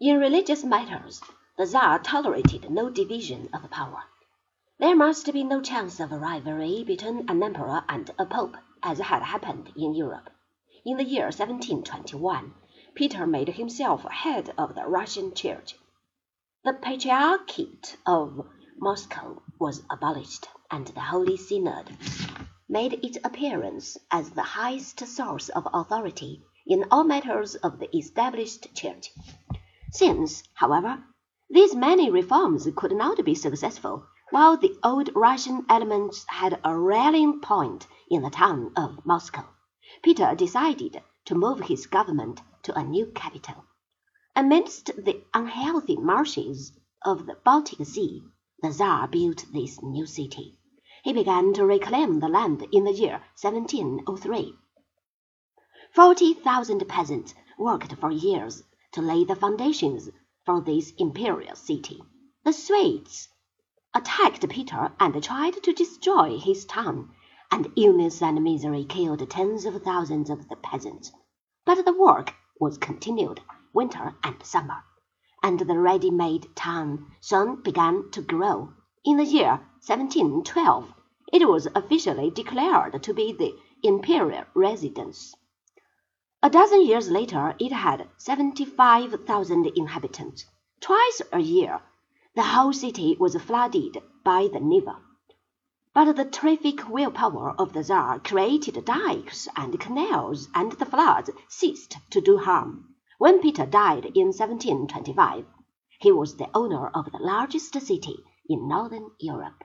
In religious matters, the Czar tolerated no division of power. There must be no chance of rivalry between an emperor and a pope, as had happened in Europe. In the year 1721, Peter made himself head of the Russian Church. The Patriarchate of Moscow was abolished, and the Holy Synod made its appearance as the highest source of authority in all matters of the established Church. Since, however, these many reforms could not be successful while the old Russian elements had a rallying point in the town of Moscow, Peter decided to move his government to a new capital. Amidst the unhealthy marshes of the Baltic Sea, the Czar built this new city. He began to reclaim the land in the year 1703. Forty thousand peasants worked for years to lay the foundations for this imperial city. The Swedes attacked Peter and tried to destroy his town, and illness and misery killed tens of thousands of the peasants. But the work was continued winter and summer, and the ready-made town soon began to grow. In the year 1712 it was officially declared to be the imperial residence. A dozen years later it had 75,000 inhabitants. Twice a year the whole city was flooded by the Neva. But the terrific willpower of the Czar created dikes and canals, and the floods ceased to do harm. When Peter died in 1725, he was the owner of the largest city in northern Europe.